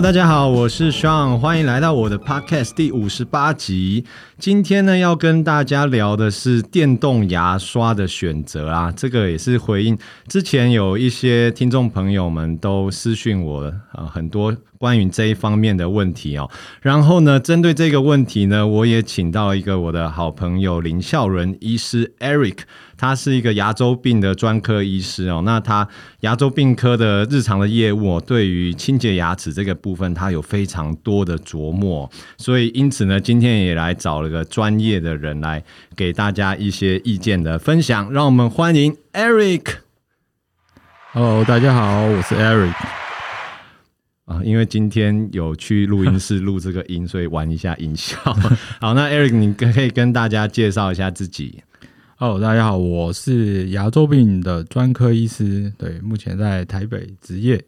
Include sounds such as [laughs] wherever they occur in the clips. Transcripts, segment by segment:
大家好，我是 Sean，欢迎来到我的 Podcast 第五十八集。今天呢，要跟大家聊的是电动牙刷的选择啊，这个也是回应之前有一些听众朋友们都私讯我啊，很多关于这一方面的问题哦。然后呢，针对这个问题呢，我也请到一个我的好朋友林孝仁医师 Eric，他是一个牙周病的专科医师哦。那他牙周病科的日常的业务哦，对于清洁牙齿这个部分，他有非常多的琢磨，所以因此呢，今天也来找了。个专业的人来给大家一些意见的分享，让我们欢迎 Eric。Hello，大家好，我是 Eric。啊，因为今天有去录音室录这个音，所以玩一下音效。[laughs] 好，那 Eric，你可以跟大家介绍一下自己。哦大家好，我是牙周病的专科医师，对，目前在台北执业。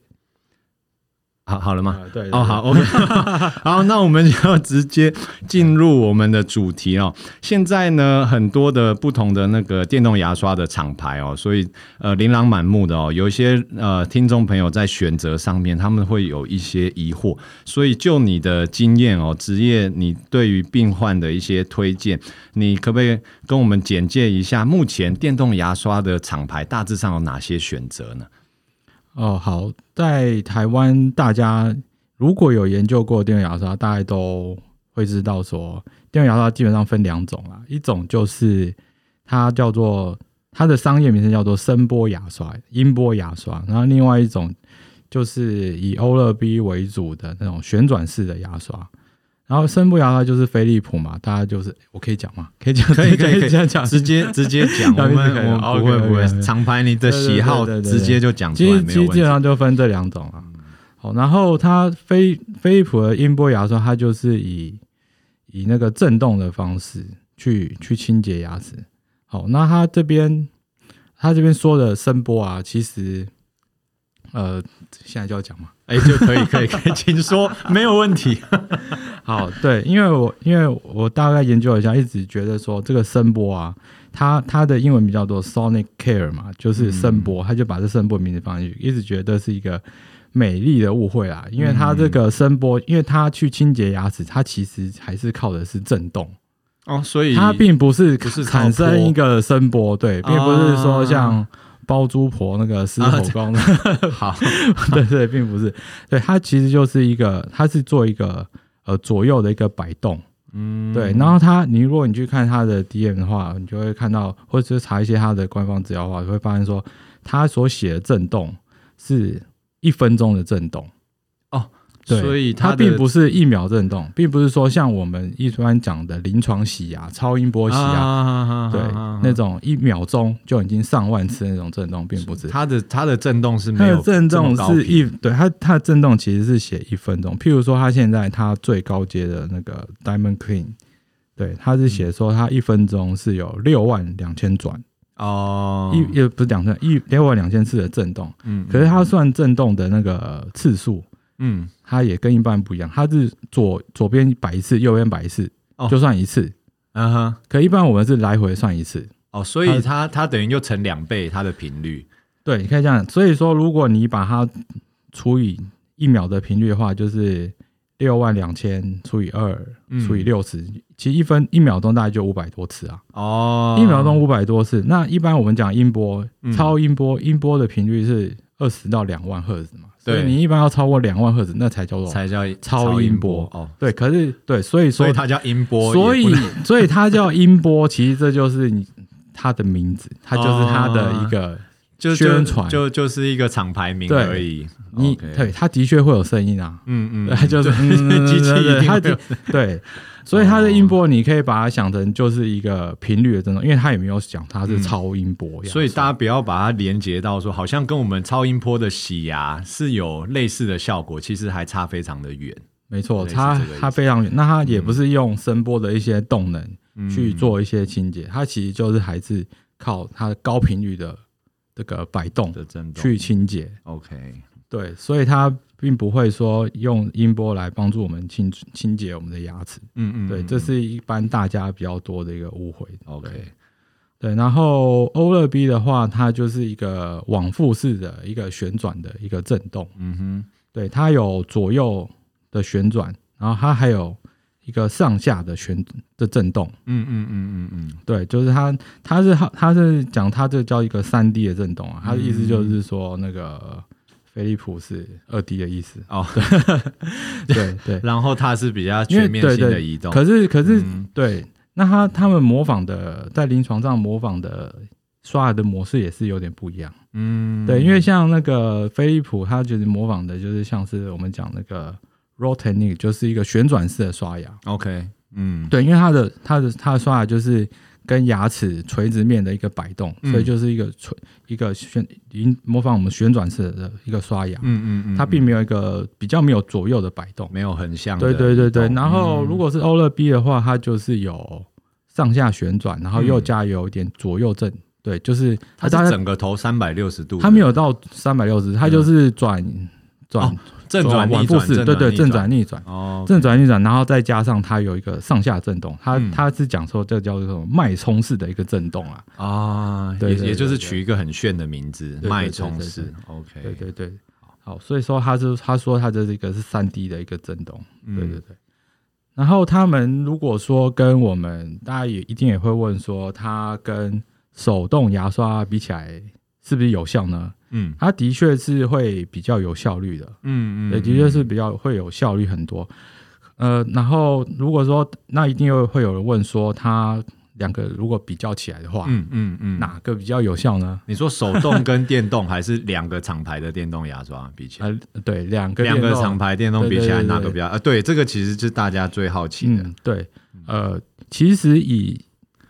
好好了吗？对，哦，好，OK，[laughs] 好，那我们就直接进入我们的主题哦。现在呢，很多的不同的那个电动牙刷的厂牌哦，所以呃，琳琅满目的哦。有一些呃，听众朋友在选择上面，他们会有一些疑惑。所以就你的经验哦，职业你对于病患的一些推荐，你可不可以跟我们简介一下目前电动牙刷的厂牌大致上有哪些选择呢？哦，好，在台湾，大家如果有研究过电动牙刷，大概都会知道说，电动牙刷基本上分两种啦，一种就是它叫做它的商业名称叫做声波牙刷、音波牙刷，然后另外一种就是以欧乐 B 为主的那种旋转式的牙刷。然后声波牙刷就是飞利浦嘛，大家就是我可以讲吗？可以讲，可以可以可以讲，直接直接讲。[laughs] 我们我不会不会，厂牌你的喜好直接就讲出来，没有问题。基本上就分这两种啊。好，然后它飞飞利浦的音波牙刷，它就是以以那个震动的方式去去清洁牙齿。好，那它这边它这边说的声波啊，其实呃，现在就要讲嘛，哎，就可以可以可以，请说，没有问题。[laughs] 好，对，因为我因为我大概研究一下，一直觉得说这个声波啊，它它的英文名叫做 Sonic Care 嘛，就是声波，他、嗯、就把这声波名字放进去，一直觉得是一个美丽的误会啦。因为它这个声波，因为它去清洁牙齿，它其实还是靠的是震动哦，所以它并不是不是产生一个声波，对，并不是说像包租婆那个狮吼功的，好，[laughs] 对对，并不是，对，它其实就是一个，它是做一个。呃，左右的一个摆动，嗯，对，然后它，你如果你去看它的 DM 的话，你就会看到，或者是查一些它的官方资料的话，你会发现说，它所写的震动是一分钟的震动。对，所以它并不是一秒震动，并不是说像我们一般讲的临床洗牙、超音波洗牙，啊、对、那种一秒钟就已经上万次那种震动，并不是。它的它的震动是没有，它的震动是一，对它它的震动其实是写一分钟。譬如说，它现在它最高阶的那个 Diamond Clean，对，它是写说它一分钟是有六万两千转哦，一也不是两千一六万两千次的震动，嗯，可是它算震动的那个次数。嗯，它也跟一般不一样，它是左左边摆一次，右边摆一次，哦，就算一次。嗯哼，可一般我们是来回算一次。哦，所以它它等于就乘两倍它的频率。对，你可以这样。所以说，如果你把它除以一秒的频率的话，就是六万两千除以二除以六十，嗯，其实一分一秒钟大概就五百多次啊。哦，一秒钟五百多次。那一般我们讲音波，超音波，音波的频率是二十到两万赫兹嘛。对，你一般要超过两万赫兹，那才叫做才叫超音波哦。对，可是对，所以说所以它叫音波，所以所以它叫音波，其实这就是你它的名字，它就是它的一个宣传，就就是一个厂牌名而已。你对，它的确会有声音啊，嗯嗯，它 [laughs] 就是机器，它的对。所以它的音波，你可以把它想成就是一个频率的震动，因为它也没有讲它是超音波，所以大家不要把它连接到说，好像跟我们超音波的洗牙是有类似的效果，其实还差非常的远。没错，差它非常远。那它也不是用声波的一些动能去做一些清洁，它其实就是还是靠它的高频率的这个摆动的震动去清洁。OK，对，所以它。并不会说用音波来帮助我们清清洁我们的牙齿，嗯，嗯嗯，对，这是一般大家比较多的一个误会。OK，对，然后欧乐 B 的话，它就是一个往复式的一个旋转的一个震动，嗯哼，对，它有左右的旋转，然后它还有一个上下的旋的震动。嗯嗯嗯嗯嗯，对，就是它，它是它是讲它这叫一个三 D 的震动啊，它的意思就是说那个飞利浦是二 D 的意思哦。[laughs] 对对对，然后它是比较全面性的移动。可是可是对，那他他们模仿的在临床上模仿的刷牙的模式也是有点不一样。嗯，对，因为像那个飞利浦，它就是模仿的，就是像是我们讲那个 roll technique，就是一个旋转式的刷牙。OK，嗯，对，因为它的它的它的刷牙就是跟牙齿垂直面的一个摆动，嗯、所以就是一个垂一个旋，模仿我们旋转式的一个刷牙。嗯嗯嗯，它并没有一个比较没有左右的摆动，没有横向。对对对对，然后如果是欧乐 B 的话，它就是有上下旋转，然后又加有一点左右震。对，就是它是整个头三百六十度，它没有到三百六十，它就是转转正转逆转，对对，正转逆转，哦，正转逆转，然后再加上它有一个上下震动，它它是讲说这叫做脉冲式的一个震动啊，啊，也也就是取一个很炫的名字，脉冲式，OK，对对对，好，所以说他是他说他这是一个是三 D 的一个震动，对对对，然后他们如果说跟我们大家也一定也会问说，它跟手动牙刷比起来是不是有效呢？嗯，它的确是会比较有效率的。嗯嗯，对，的确是比较会有效率很多。呃，然后如果说那一定又会有人问说，它两个如果比较起来的话，嗯嗯嗯，哪个比较有效呢？你说手动跟电动，还是两个厂牌的电动牙刷比起来？呃，对，两个两个厂牌电动比起来，哪个比较？呃，对，这个其实是大家最好奇的。对，呃，其实以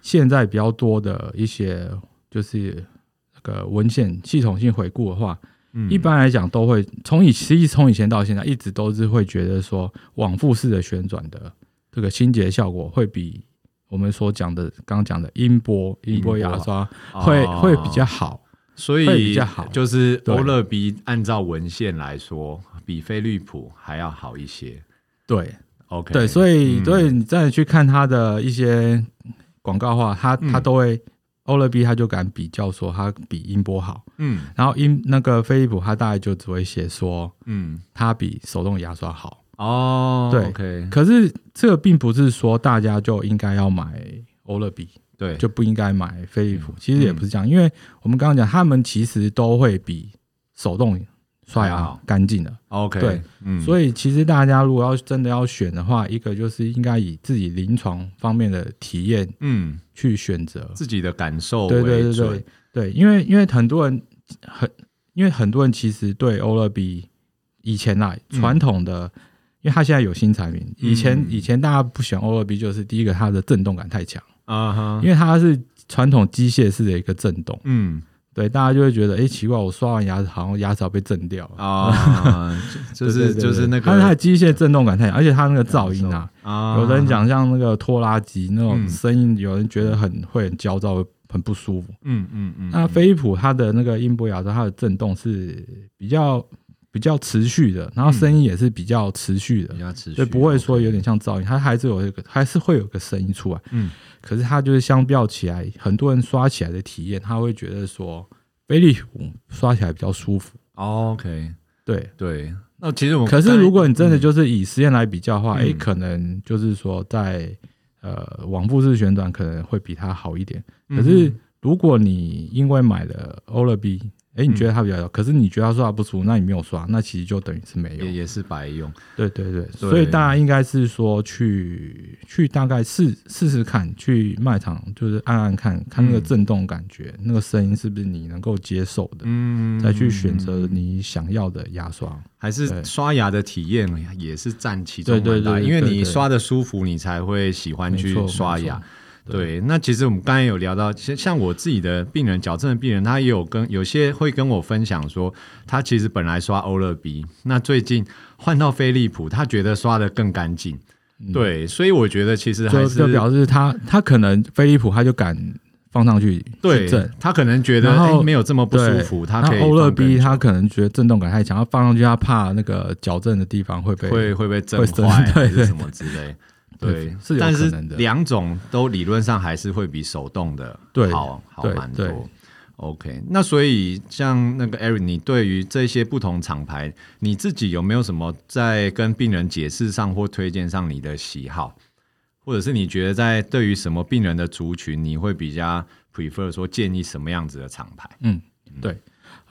现在比较多的一些就是那个文献系统性回顾的话，嗯，一般来讲都会从以其实从以前到现在一直都是会觉得说往复式的旋转的这个清洁效果会比我们所讲的刚刚讲的音波音波牙刷会会比较好，所以比较好，就是欧乐 B 按照文献来说比飞利浦还要好一些。对，OK，对，所以所以你再去看它的一些。广告话，它它都会欧乐 B，他就敢比较说他比音波好，嗯，然后音那个飞利浦，他大概就只会写说，嗯，他比手动牙刷好哦，对，OK，可是这个并不是说大家就应该要买欧乐 B，对，就不应该买飞利浦，其实也不是这样，因为我们刚刚讲，他们其实都会比手动。刷牙干净了，OK，对，嗯，所以其实大家如果要真的要选的话，一个就是应该以自己临床方面的体验，嗯，去选择。自己的感受，对对对对，对，因为因为很多人很，因为很多人其实对欧乐 B 以前来传统的，嗯、因为他现在有新产品，以前、嗯、以前大家不喜欢欧乐 B，就是第一个它的震动感太强。啊哈，因为它是传统机械式的一个震动，嗯。对，大家就会觉得，哎，奇怪，我刷完牙好像牙齿要被震掉了啊！[laughs] 就是就是那个，但是它的机械震动感太强，而且它那个噪音啊，有的人讲像那个拖拉机那种声音，有人觉得很会很焦躁，很不舒服。嗯嗯嗯。那飞利浦它的那个音波牙刷，它的震动是比较比较持续的，然后声音也是比较持续的，比较持续，所以不会说有点像噪音，它还是有一个，还是会有个声音出来。嗯。可是它就是相较起来，很多人刷起来的体验，他会觉得说飞利浦刷起来比较舒服。OK，对对。那其实我们可是如果你真的就是以实验来比较的话，哎、嗯，可能就是说在呃往复式旋转可能会比它好一点。可是如果你因为买了欧乐 B。哎，你觉得它比较好，可是你觉得它刷不出，那你没有刷，那其实就等于是没有，也也是白用。对对对，所以大家应该是说去去大概试试试看，去卖场就是按按看看那个震动感觉，那个声音是不是你能够接受的，嗯，再去选择你想要的牙刷，还是刷牙的体验也是占其中蛮大，因为你刷的舒服，你才会喜欢去刷牙。对，那其实我们刚才有聊到，像像我自己的病人，矫正的病人，他也有跟有些会跟我分享说，他其实本来刷欧乐 B，那最近换到飞利浦，他觉得刷的更干净。嗯、对，所以我觉得其实还是就表示他他可能飞利浦他就敢放上去，对，他可能觉得后、欸、没有这么不舒服，他可以欧乐 B 他可能觉得震动感太强，他放上去他怕那个矫正的地方会被会会被震坏，[laughs] 对对。什么之类。对，是有可能的，但是两种都理论上还是会比手动的好好蛮多。OK，那所以像那个 Eric，你对于这些不同厂牌，你自己有没有什么在跟病人解释上或推荐上你的喜好，或者是你觉得在对于什么病人的族群，你会比较 prefer 说建议什么样子的厂牌？嗯，对，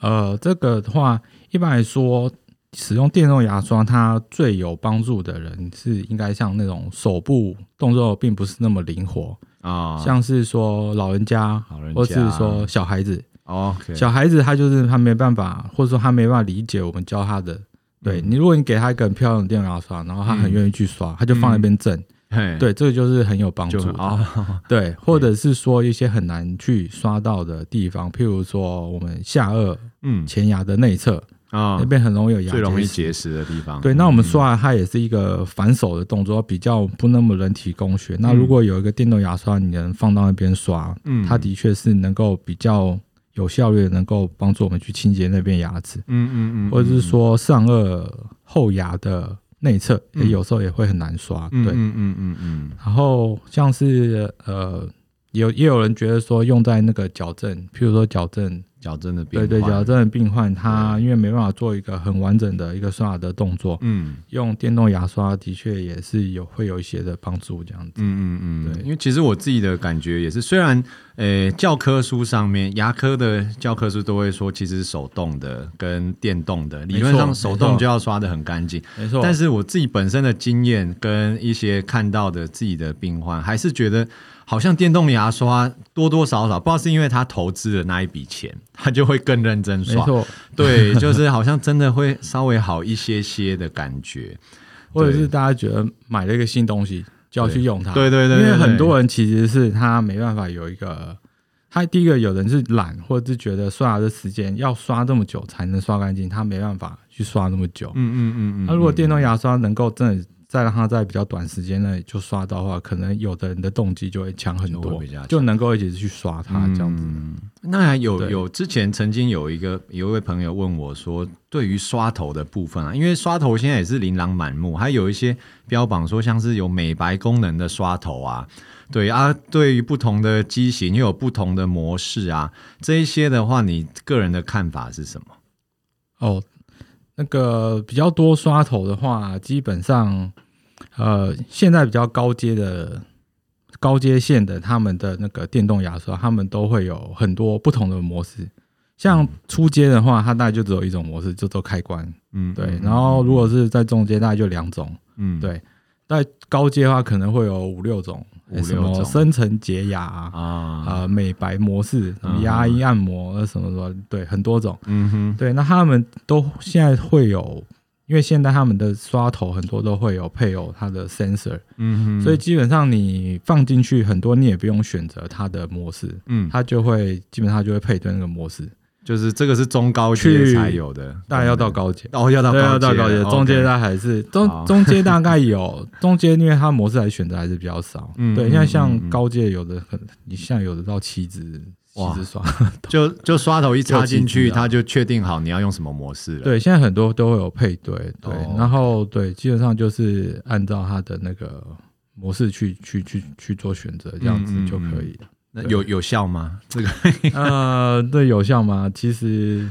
呃，这个的话，一般来说，使用电动牙刷，它最有帮助的人是应该像那种手部动作并不是那么灵活。啊，哦、像是说老人家，老人家。或是说小孩子，哦、小孩子他就是他没办法，或者说他没办法理解我们教他的。嗯、对你，如果你给他一个很漂亮的电动牙刷，然后他很愿意去刷，嗯、他就放在那边震，嗯、对，这个就是很有帮助。的。哦、对，[laughs] 或者是说一些很难去刷到的地方，譬如说我们下颚、嗯，前牙的内侧。啊，那边很容易有牙，最容易结石的地方。对，那我们刷它也是一个反手的动作，比较不那么人体工学。那如果有一个电动牙刷，你能放到那边刷，嗯，它的确是能够比较有效率，能够帮助我们去清洁那边牙齿。嗯嗯嗯，或者是说上颚后牙的内侧，有时候也会很难刷。对，嗯嗯嗯嗯。然后像是呃，有也有人觉得说用在那个矫正，譬如说矫正。矫正的病患，对对，矫正的病患，他因为没办法做一个很完整的一个刷牙的动作，嗯，用电动牙刷的确也是有会有一些的帮助，这样子，嗯嗯嗯，对，因为其实我自己的感觉也是，虽然呃教科书上面牙科的教科书都会说，其实手动的跟电动的理论上手动就要刷的很干净，没错，但是我自己本身的经验跟一些看到的自己的病患，还是觉得。好像电动牙刷多多少少，不知道是因为他投资的那一笔钱，他就会更认真刷。没错，对，就是好像真的会稍微好一些些的感觉，[laughs] 或者是大家觉得买了一个新东西就要去用它。对对对，对，因为很多人其实是他没办法有一个，他第一个有人是懒，或者是觉得刷牙的时间要刷这么久才能刷干净，他没办法去刷那么久。嗯嗯嗯嗯。那如果电动牙刷能够真的。再让他在比较短时间内就刷到的话，可能有的人的动机就会强很多，就，就能够一直去刷它这样子。嗯、那还有有之前曾经有一个有一位朋友问我说，对于刷头的部分啊，因为刷头现在也是琳琅满目，还有一些标榜说像是有美白功能的刷头啊，对啊，对于不同的机型又有不同的模式啊，这一些的话，你个人的看法是什么？哦。那个比较多刷头的话，基本上，呃，现在比较高阶的、高阶线的，他们的那个电动牙刷，他们都会有很多不同的模式。像初阶的话，它大概就只有一种模式，就做开关。嗯，对。然后如果是在中阶，大概就两种。嗯，对。在高阶的话，可能会有五六种。什么深层洁牙啊，啊、呃，美白模式，什么牙龈按摩，什么什么，对，很多种。嗯哼，对，那他们都现在会有，因为现在他们的刷头很多都会有配有它的 sensor。嗯哼，所以基本上你放进去很多，你也不用选择它的模式，嗯，它就会基本上就会配对那个模式。就是这个是中高阶才有的，大概要到高阶。哦，要到要到高阶，中阶大概还是中中阶大概有 [laughs] 中阶，因为它模式来选择还是比较少。嗯，对，现在像高阶有的很，你像有的到七只七支刷，就就刷头一插进去，它就确定好你要用什么模式了。对，现在很多都会有配对，对，然后对，基本上就是按照它的那个模式去去去去做选择，这样子就可以了。那有有效吗？这个 [laughs] 呃，对，有效吗？其实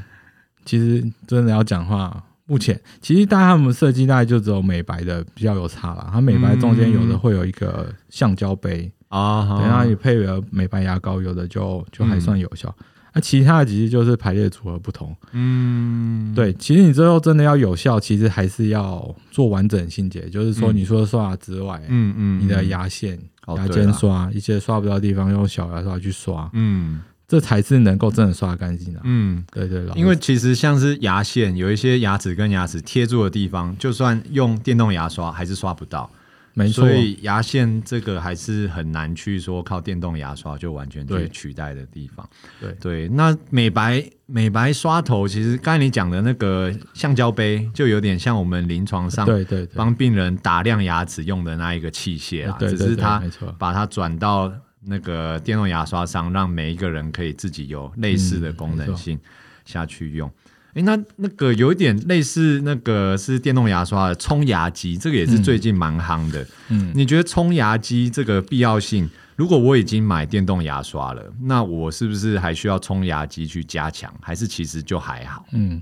其实真的要讲话，目前其实大家他们设计大概就只有美白的比较有差了。它美白中间有的会有一个橡胶杯啊，等下也配了美白牙膏，有的就就还算有效。嗯啊、其他的其实就是排列组合不同。嗯，对，其实你最后真的要有效，其实还是要做完整清洁，就是说你说刷牙之外，嗯嗯，你的牙线。牙尖刷一些刷不到的地方，用小牙刷去刷，嗯，这才是能够真的刷干净的。嗯，对对，因为其实像是牙线，有一些牙齿跟牙齿贴住的地方，就算用电动牙刷还是刷不到。没错，所以牙线这个还是很难去说靠电动牙刷就完全去取代的地方。对对，那美白美白刷头，其实刚才你讲的那个橡胶杯，就有点像我们临床上对对帮病人打亮牙齿用的那一个器械啦。只是它把它转到那个电动牙刷上，让每一个人可以自己有类似的功能性下去用。哎，那那个有一点类似，那个是电动牙刷的冲牙机，这个也是最近蛮夯的。嗯，你觉得冲牙机这个必要性，如果我已经买电动牙刷了，那我是不是还需要冲牙机去加强？还是其实就还好？嗯，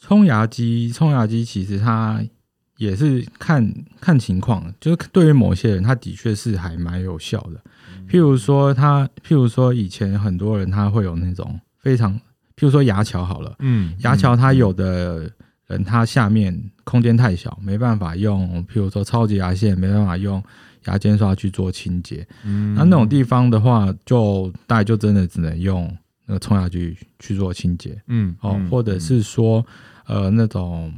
冲牙机，冲牙机其实它也是看看情况，就是对于某些人，它的确是还蛮有效的。譬如说，他，譬如说，以前很多人他会有那种非常，譬如说牙桥好了，嗯，牙桥它有的人他下面空间太小，没办法用，譬如说超级牙线，没办法用牙间刷去做清洁，嗯，那那种地方的话，就大概就真的只能用那个冲牙机去做清洁，嗯，哦，或者是说，呃，那种。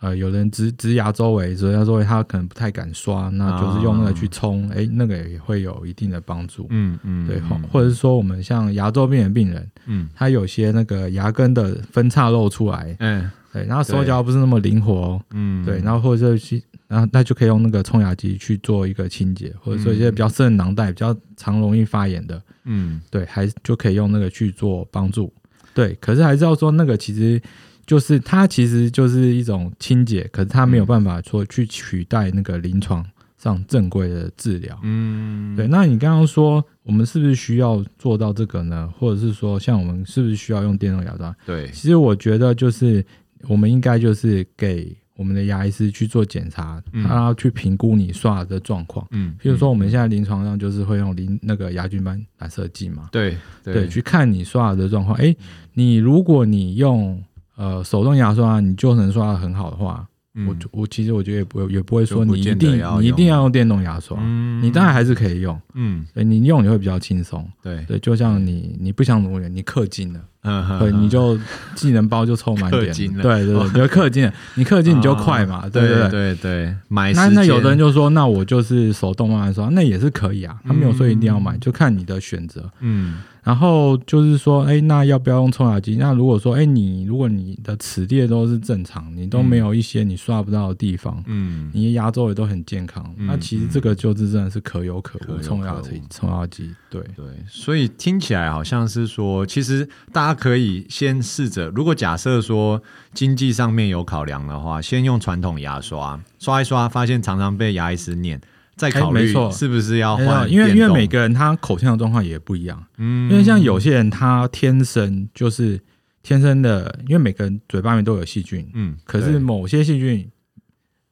呃，有人植植牙周围，植牙周围他可能不太敢刷，那就是用那个去冲，哎、那个也会有一定的帮助。嗯嗯，对，嗯、或者是说我们像牙周病的病人，嗯，他有些那个牙根的分叉露出来，嗯，对，然后手脚不是那么灵活，嗯，对，然后或者是然后那就可以用那个冲牙机去做一个清洁，或者说一些比较深的囊袋、比较常容易发炎的，嗯，对，还就可以用那个去做帮助。对，可是还是要说那个其实。就是它其实就是一种清洁，可是它没有办法说去取代那个临床上正规的治疗。嗯，对。那你刚刚说我们是不是需要做到这个呢？或者是说，像我们是不是需要用电动牙刷？对，其实我觉得就是我们应该就是给我们的牙医师去做检查，他要去评估你刷牙的状况。嗯，比如说我们现在临床上就是会用临那个牙菌斑染色剂嘛。对对，对，去看你刷牙的状况。哎、欸，你如果你用呃，手动牙刷你就能刷的很好的话，嗯、我我其实我觉得也不也不会说你一定你一定要用电动牙刷，嗯、你当然还是可以用，嗯，所以你用你会比较轻松，对。对，就像你你不想努力，你氪金了，嗯，对，你就技能包就凑满点，对对对，你就氪金，你氪金你就快嘛，对对对。对，买那那有的人就说，那我就是手动牙刷，那也是可以啊，他没有说一定要买，就看你的选择，嗯。然后就是说，哎，那要不要用冲牙机？那如果说，哎，你如果你的齿列都是正常，你都没有一些你刷不到的地方，嗯，你的牙周也都很健康，嗯、那其实这个就是真的是可有可无。冲牙机，冲牙机，对。对。所以听起来好像是说，其实大家可以先试着，如果假设说经济上面有考量的话，先用传统牙刷刷一刷，发现常常被牙医师念。再考虑是不是要换？因为因为每个人他口腔的状况也不一样，嗯，因为像有些人他天生就是天生的，因为每个人嘴巴里面都有细菌，嗯，可是某些细菌，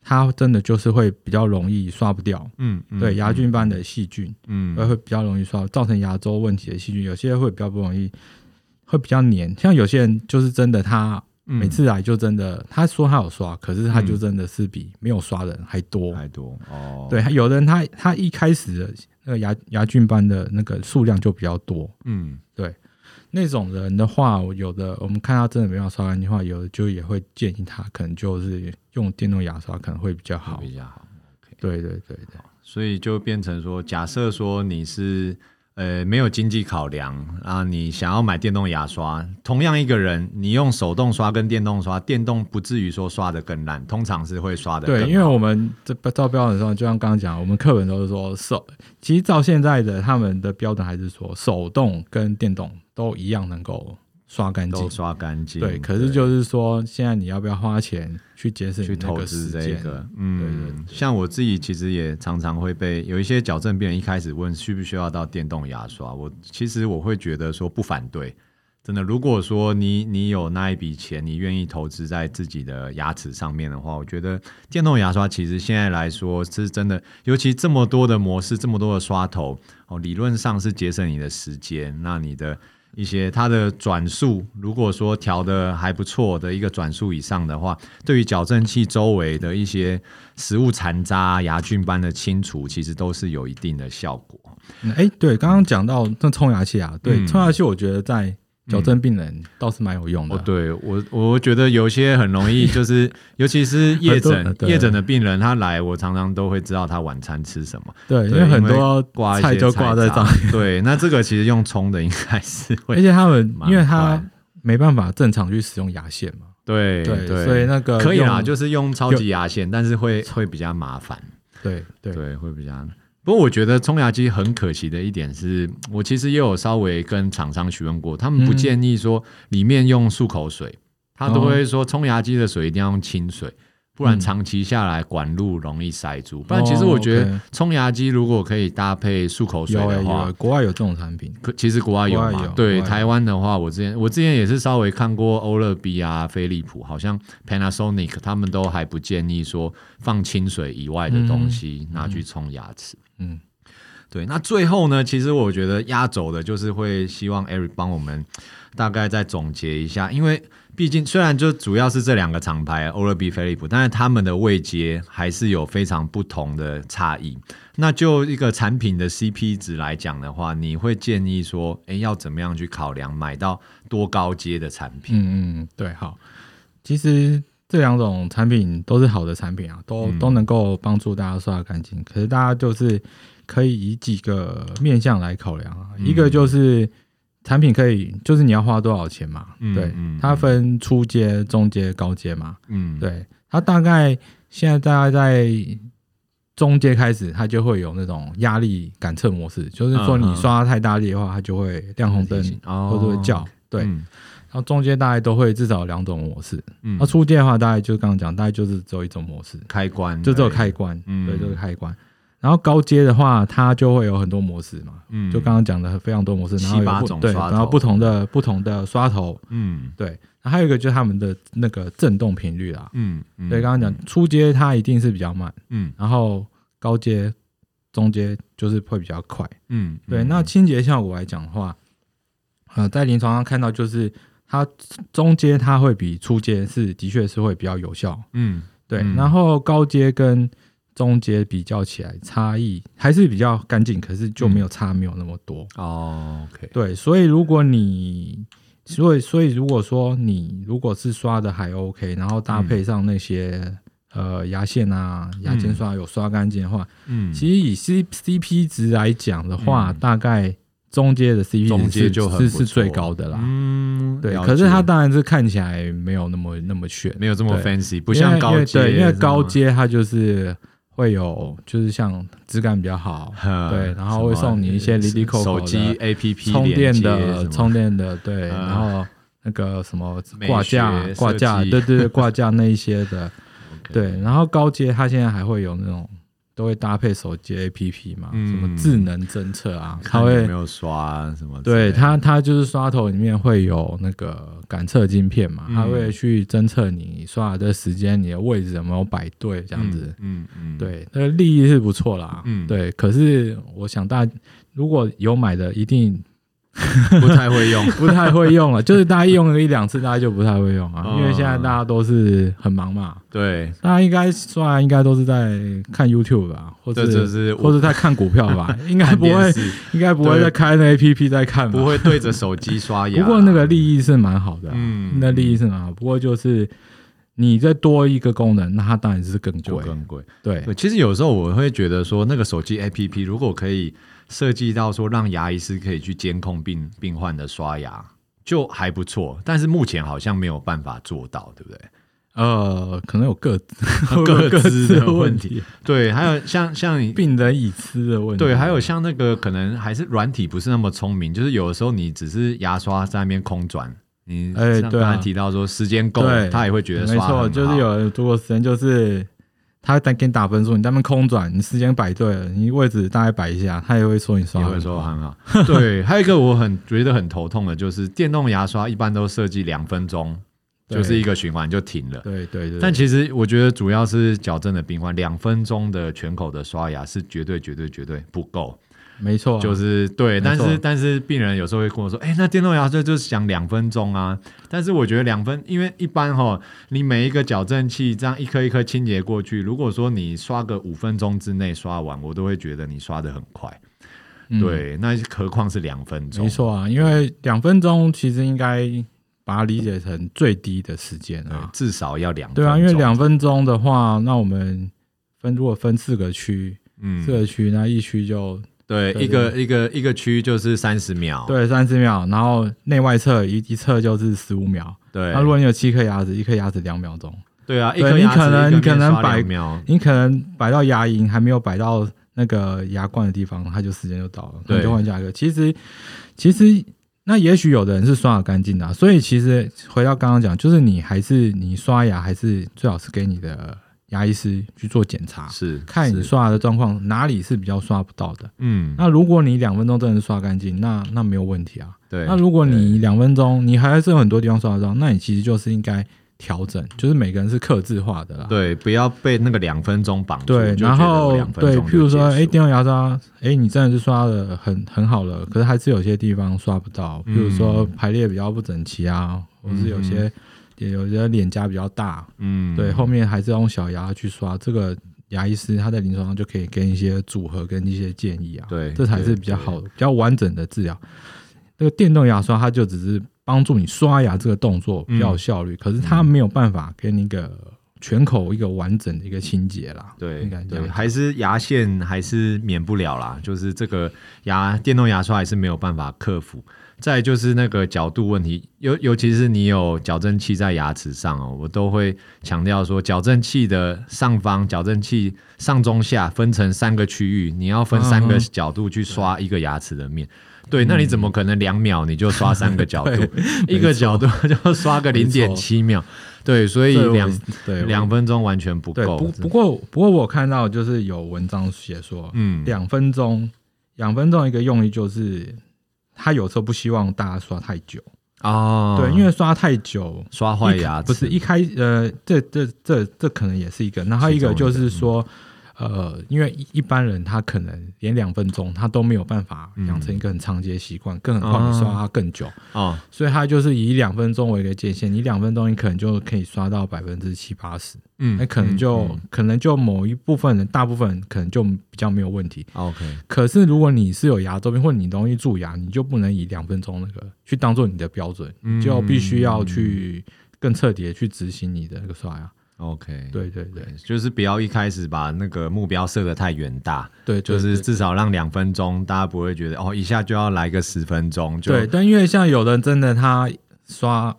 它真的就是会比较容易刷不掉，嗯，对，牙菌斑的细菌，嗯，会比较容易刷，造成牙周问题的细菌，有些会比较不容易，会比较黏，像有些人就是真的他。每次来就真的，他说他有刷，可是他就真的是比没有刷的人还多，还多哦。对，有的人他他一开始的那个牙牙菌斑的那个数量就比较多，嗯，对，那种人的话，有的我们看他真的没办法刷干净的话，有的就也会建议他可能就是用电动牙刷可能会比较好，比较好。对对对对，所以就变成说，假设说你是。呃，没有经济考量啊，你想要买电动牙刷，同样一个人，你用手动刷跟电动刷，电动不至于说刷的更烂，通常是会刷的。对，因为我们这照标准上，就像刚刚讲，我们课本都是说手，其实照现在的他们的标准还是说手动跟电动都一样能够。刷干净，刷干净。对，可是就是说，现在你要不要花钱去节省去投资这个？嗯，像我自己其实也常常会被有一些矫正病人一开始问需不需要到电动牙刷，我其实我会觉得说不反对，真的。如果说你你有那一笔钱，你愿意投资在自己的牙齿上面的话，我觉得电动牙刷其实现在来说是真的，尤其这么多的模式，这么多的刷头哦，理论上是节省你的时间，那你的。一些它的转速，如果说调的还不错的一个转速以上的话，对于矫正器周围的一些食物残渣、牙菌斑的清除，其实都是有一定的效果。哎、欸，对，刚刚讲到那冲牙器啊，对，冲牙器，我觉得在。矫正病人倒是蛮有用的。啊嗯。哦，对我，我觉得有些很容易，就是 [laughs] 尤其是夜诊夜诊的病人，他来，我常常都会知道他晚餐吃什么。对，对因为很多挂菜就挂在上面。对，那这个其实用冲的应该是会，而且他们因为他没办法正常去使用牙线嘛。对对，对所以那个可以啦，就是用超级牙线，但是会会比较麻烦。对对对，会比较。不过我觉得冲牙机很可惜的一点是，我其实也有稍微跟厂商询问过，他们不建议说里面用漱口水，他都会说冲牙机的水一定要用清水。不然长期下来管路容易塞住。不然其实我觉得冲牙机如果可以搭配漱口水的话，国外有这种产品。可其实国外有嘛？对，台湾的话，我之前我之前也是稍微看过欧乐 B 啊、飞利浦，好像 Panasonic 他们都还不建议说放清水以外的东西拿去冲牙齿。嗯，对。那最后呢，其实我觉得压轴的就是会希望 Eric 帮我们大概再总结一下，因为。毕竟，虽然就主要是这两个厂牌欧乐 B、飞利浦，但是他们的位阶还是有非常不同的差异。那就一个产品的 CP 值来讲的话，你会建议说，哎，要怎么样去考量买到多高阶的产品？嗯嗯，对，好。其实这两种产品都是好的产品啊，都、嗯、都能够帮助大家刷干净。可是大家就是可以以几个面向来考量啊，嗯、一个就是。产品可以，就是你要花多少钱嘛？嗯、对，它分初阶、中阶、高阶嘛。嗯，对，它大概现在大概在中阶开始，它就会有那种压力感测模式，就是说你刷太大力的话，它就会亮红灯，或者会叫。哦、对，嗯、然后中阶大概都会至少有两种模式。嗯，那初阶的话，大概就刚刚讲，大概就是只有一种模式，开关，就只有开关。嗯，对，就是开关。然后高阶的话，它就会有很多模式嘛，嗯，就刚刚讲的非常多模式，然后有七八种刷头，然后不同的不同的刷头，嗯，对，还有一个就是他们的那个震动频率啦，嗯，对，刚刚讲初阶它一定是比较慢，嗯，然后高阶、中阶就是会比较快，嗯，对，那清洁效果来讲的话，呃，在临床上看到就是它中阶它会比初阶是的确是会比较有效，嗯，对，然后高阶跟中阶比较起来，差异还是比较干净，可是就没有差没有那么多。哦。OK，对，所以如果你，所以所以如果说你如果是刷的还 OK，然后搭配上那些呃牙线啊、牙间刷有刷干净的话，嗯，其实以 C CP 值来讲的话，大概中阶的 CP 值是是最高的啦。嗯，对，可是它当然是看起来没有那么那么炫，没有这么 fancy，不像高阶，对，因为高阶它就是。会有，就是像质感比较好，[laughs] 对，然后会送你一些 LilyCoco 手机 APP 充电的充电的，对，然后那个什么挂架挂架，对对对，挂架那一些的，[laughs] 对，然后高阶它现在还会有那种。都会搭配手机 APP 嘛，什么智能侦测啊，它会没有刷什么？对它，它就是刷头里面会有那个感测晶片嘛，它会去侦测你刷的时间，你的位置有没有摆对，这样子。嗯嗯，对，那个利益是不错啦。嗯，对。可是我想大家如果有买的，一定。[laughs] 不太会用，不太会用了。就是大家用了一两次，大家就不太会用啊。因为现在大家都是很忙嘛。对，大家应该算，应该都是在看 YouTube 吧，或者是或者在看股票吧。[laughs] 应该不会，应该不会再开那 APP 在看，不会对着手机刷牙。不过那个利益是蛮好的，嗯，那利益是蛮好。不过就是你再多一个功能，那它当然是更贵，更贵。对，其实有时候我会觉得说，那个手机 APP 如果可以。设计到说让牙医师可以去监控病病患的刷牙，就还不错。但是目前好像没有办法做到，对不对？呃，可能有各各自的问题。对，还有像像病人隐私的问题。对，还有像那个可能还是软体不是那么聪明，就是有的时候你只是牙刷在那边空转，你哎，对，刚才提到说时间够，他也会觉得刷没错，就是有人做过时间就是。他再给你打分数，你在那边空转，你时间摆对了，你位置大概摆一下，他也会说你刷，也会说很好。[laughs] 对，还有一个我很觉得很头痛的，就是电动牙刷一般都设计两分钟，就是一个循环就停了。对对对。但其实我觉得主要是矫正的病患，两分钟的全口的刷牙是绝对绝对绝对不够。没错、啊，就是对，但是但是病人有时候会跟我说，哎、欸，那电动牙刷就是讲两分钟啊，[laughs] 但是我觉得两分，因为一般哈，你每一个矫正器这样一颗一颗清洁过去，如果说你刷个五分钟之内刷完，我都会觉得你刷的很快，嗯、对，那何况是两分钟？没错啊，因为两分钟其实应该把它理解成最低的时间啊，至少要两分钟。对啊，因为两分钟的话，那我们分如果分四个区，嗯，四个区，那一区就。对，一个一个一个区就是三十秒，对，三十秒，然后内外侧一一侧就是十五秒，对。那如果你有七颗牙齿，一颗牙齿两秒钟，对啊，对一颗牙齿你可能你可能摆你可能摆到牙龈还没有摆到那个牙冠的地方，它就时间就到了，对，就换下一个。其实其实那也许有的人是刷的干净的，所以其实回到刚刚讲，就是你还是你刷牙还是最好是给你的牙医师去做检查，是看你刷牙的状况哪里是比较刷不到的。嗯，那如果你两分钟真的刷干净，那那没有问题啊。对。那如果你两分钟你还是有很多地方刷得到，那你其实就是应该调整，就是每个人是克制化的啦。对，不要被那个两分钟绑住。对，然后对，譬如说，哎、欸，电动牙刷，哎、欸，你真的是刷的很很好了，可是还是有些地方刷不到，譬如说排列比较不整齐啊，嗯、或是有些。也有的脸颊比较大，嗯，对，后面还是要用小牙去刷。这个牙医师他在临床上就可以跟一些组合跟一些建议啊，对，这才是比较好的、比较完整的治疗。那个电动牙刷，它就只是帮助你刷牙这个动作比较有效率，嗯、可是它没有办法给你一个全口一个完整的一个清洁啦。对，对，还是牙线还是免不了啦，就是这个牙电动牙刷还是没有办法克服。再就是那个角度问题，尤尤其是你有矫正器在牙齿上哦，我都会强调说，矫正器的上方，矫正器上中下分成三个区域，你要分三个角度去刷一个牙齿的面。对，那你怎么可能两秒你就刷三个角度？[laughs] 一个角度 [laughs] 就刷个零点七秒。对，所以两对两分钟完全不够。不不过不过我看到就是有文章写说，嗯，两分钟两分钟一个用意就是。他有时候不希望大家刷太久。哦，对，因为刷太久刷坏牙齿，不是一开呃，这这这这可能也是一个，然后一个就是说。呃，因为一般人他可能连两分钟他都没有办法养成一个很长期的习惯，嗯、更何况你刷它更久。啊，哦、所以他就是以两分钟为一个界限，你两分钟你可能就可以刷到百分之七八十，嗯，那可能就、嗯。嗯、可能就某一部分人，大部分人可能就比较没有问题。OK，可是如果你是有牙周病或者你容易蛀牙，你就不能以两分钟那个去当做你的标准，你、就必须要去更彻底的去执行你的那个刷牙。OK，对对对，就是不要一开始把那个目标设得太远大，对，就是至少让两分钟，大家不会觉得哦，一下就要来个十分钟。对，但因为像有人真的他刷。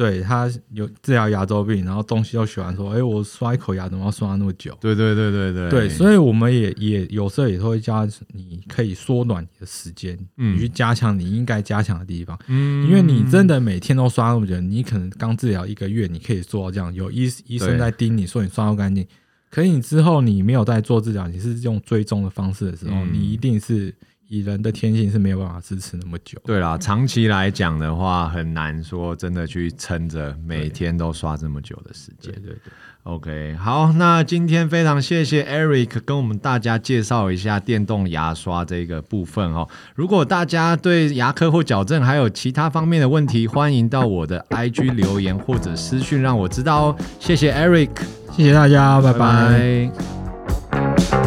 对，他有治疗牙周病，然后东西又喜欢说，哎，我刷一口牙怎么要刷那么久？对对对对对。对，所以我们也也有时候也会加你可以缩短你的时间，嗯，你去加强你应该加强的地方。嗯，因为你真的每天都刷那么久，你可能刚治疗一个月，你可以做到这样，有医医生在盯你说你刷不干净。可是你之后你没有在做治疗，你是用追踪的方式的时候，嗯，你一定是。以人的天性是没有办法支持那么久。对啦，长期来讲的话，很难说真的去撑着每天都刷这么久的时间。对对对。OK，好，那今天非常谢谢 Eric 跟我们大家介绍一下电动牙刷这个部分哦。如果大家对牙科或矫正还有其他方面的问题，欢迎到我的 IG 留言或者私讯让我知道哦。谢谢 Eric，谢谢大家，拜拜。拜拜。